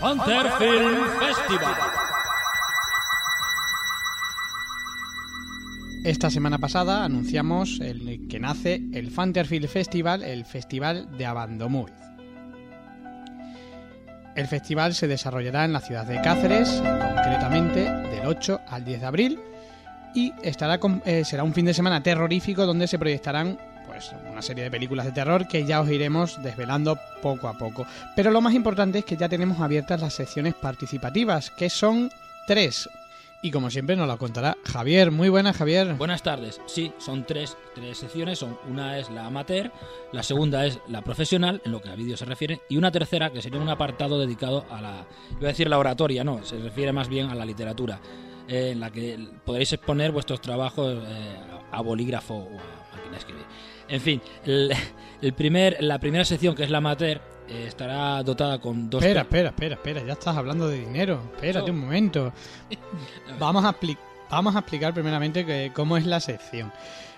Fanther Film Festival. Esta semana pasada anunciamos el que nace el Fanterfield Festival, el festival de Abandomuid. El festival se desarrollará en la ciudad de Cáceres, concretamente del 8 al 10 de abril, y estará con- eh, será un fin de semana terrorífico donde se proyectarán pues, una serie de películas de terror que ya os iremos desvelando poco a poco. Pero lo más importante es que ya tenemos abiertas las secciones participativas, que son tres. Y como siempre nos la contará Javier. Muy buenas, Javier. Buenas tardes. Sí, son tres, tres secciones. Son, una es la amateur, la segunda es la profesional, en lo que a vídeo se refiere, y una tercera que sería un apartado dedicado a la, iba a decir la oratoria, no, se refiere más bien a la literatura, eh, en la que podréis exponer vuestros trabajos eh, a bolígrafo o a máquina de escribir. En fin, el, el primer, la primera sección, que es la amateur, eh, estará dotada con dos... Espera, pe- espera, espera, espera, ya estás hablando de dinero. Espérate un momento. Vamos a, vamos a explicar primeramente que- cómo es la sección.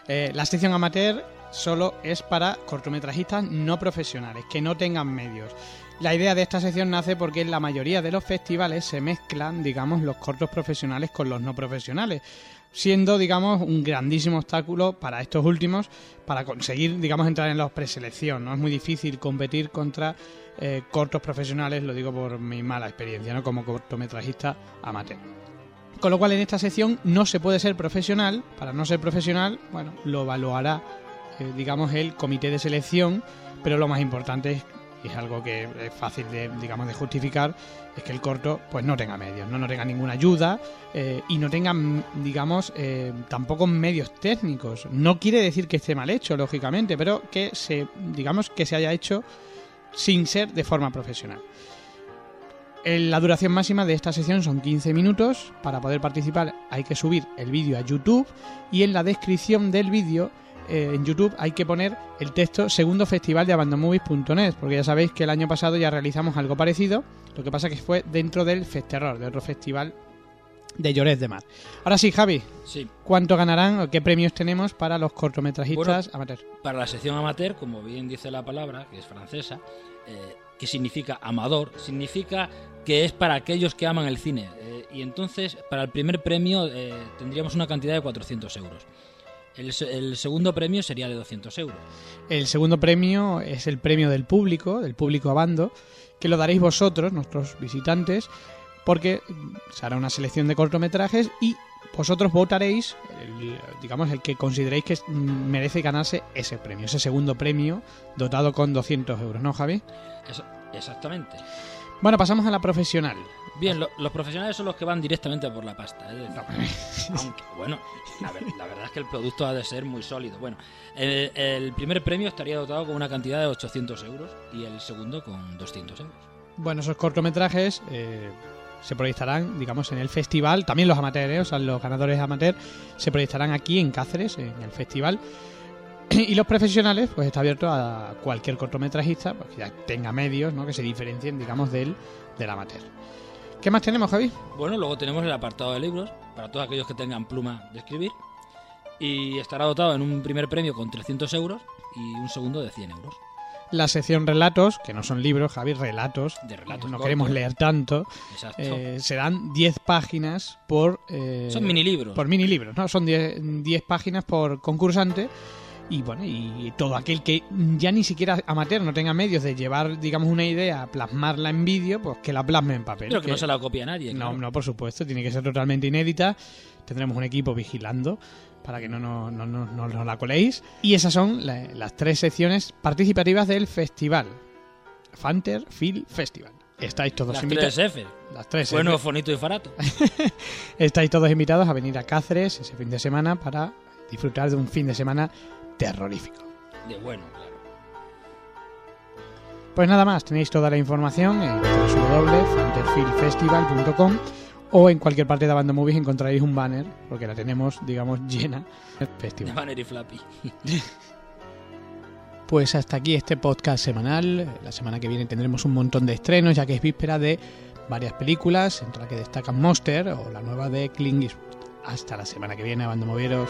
Eh, la sección amateur solo es para cortometrajistas no profesionales, que no tengan medios. La idea de esta sección nace porque en la mayoría de los festivales se mezclan, digamos, los cortos profesionales con los no profesionales, siendo, digamos, un grandísimo obstáculo para estos últimos para conseguir, digamos, entrar en la preselección. ¿no? Es muy difícil competir contra eh, cortos profesionales, lo digo por mi mala experiencia, ¿no? Como cortometrajista amateur. Con lo cual en esta sección no se puede ser profesional. Para no ser profesional, bueno, lo evaluará, eh, digamos, el comité de selección. Pero lo más importante es, y es algo que es fácil de, digamos, de justificar, es que el corto, pues no tenga medios, no, no tenga ninguna ayuda eh, y no tenga, digamos, eh, tampoco medios técnicos. No quiere decir que esté mal hecho, lógicamente, pero que se, digamos, que se haya hecho sin ser de forma profesional. El- La duración máxima de esta sección son 15 minutos. Para poder participar hay que subir el vídeo a YouTube y en la descripción del vídeo eh, en YouTube hay que poner el texto segundo festival de abandonmovies.net porque ya sabéis que el año pasado ya realizamos algo parecido. Lo que pasa que fue dentro del Festerror, de otro festival de Lloret de Mar. Ahora sí, Javi, Sí, ¿cuánto ganarán o qué premios tenemos para los cortometrajistas amateur? para la sección amateur, como bien dice la palabra, que es francesa, eh, que significa amador, significa que es para aquellos que aman el cine. eh, y entonces, para el primer premio eh, tendríamos una cantidad de 400 euros. El, se- el segundo premio sería de 200 euros. El segundo premio es el premio del público, del público abando, que lo daréis vosotros, nuestros visitantes, porque se hará una selección de cortometrajes y vosotros votaréis, el- digamos, el que consideréis que merece ganarse ese premio, ese segundo premio dotado con 200 euros, ¿no, Javi? Eso- exactamente. Bueno, pasamos a la profesional. Bien, lo- los profesionales son los que van directamente por la pasta. decir, aunque, bueno, la, ver- la verdad es que el producto ha de ser muy sólido. Bueno, el, el primer premio estaría dotado con una cantidad de 800 euros y el segundo con 200 euros. Bueno, esos cortometrajes eh, se proyectarán, digamos, en el festival. También los amateurs, ¿eh? o sea, los ganadores amateur se proyectarán aquí en Cáceres, en el festival. Y los profesionales, pues está abierto a cualquier cortometrajista pues, que ya tenga medios, ¿no? Que se diferencien, digamos, del, del amateur. ¿Qué más tenemos, Javi? Bueno, luego tenemos el apartado de libros para todos aquellos que tengan pluma de escribir y estará dotado en un primer premio con 300 euros y un segundo de 100 euros. La sección relatos, que no son libros, Javi, relatos. De relatos No cortos. queremos leer tanto. Exacto. Eh, serán 10 páginas por... eh, Son mini libros. por mini libros, ¿no? Son 10 10 páginas por concursante y bueno, y todo aquel que ya ni siquiera amateur no tenga medios de llevar, digamos, una idea, plasmarla en vídeo, pues que la plasme en papel. Pero que no se la copia nadie. no, claro. no, por supuesto, tiene que ser totalmente inédita. Tendremos un equipo vigilando para que no nos no, no, no- no la coléis. Y esas son la- las tres secciones participativas del festival. Fanter Film Festival. Estáis todos Las invitados. tres F. Las tres Bueno, F. fonito y farato. Estáis todos invitados a venir a Cáceres ese fin de semana para disfrutar de un fin de semana terrorífico. De bueno, claro. Pues nada más, tenéis toda la información en www.fanterfilmfestival.com o en cualquier parte de Banda Movies encontraréis un banner, porque la tenemos, digamos, llena De festival. Banner y Flappy. Pues hasta aquí este podcast semanal. La semana que viene tendremos un montón de estrenos, ya que es víspera de varias películas, entre las que destacan Monster o la nueva de Clint Eastwood. Hasta la semana que viene, Banda Movieros.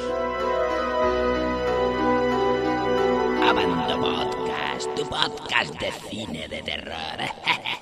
Podcast, tu podcast de cine de terror.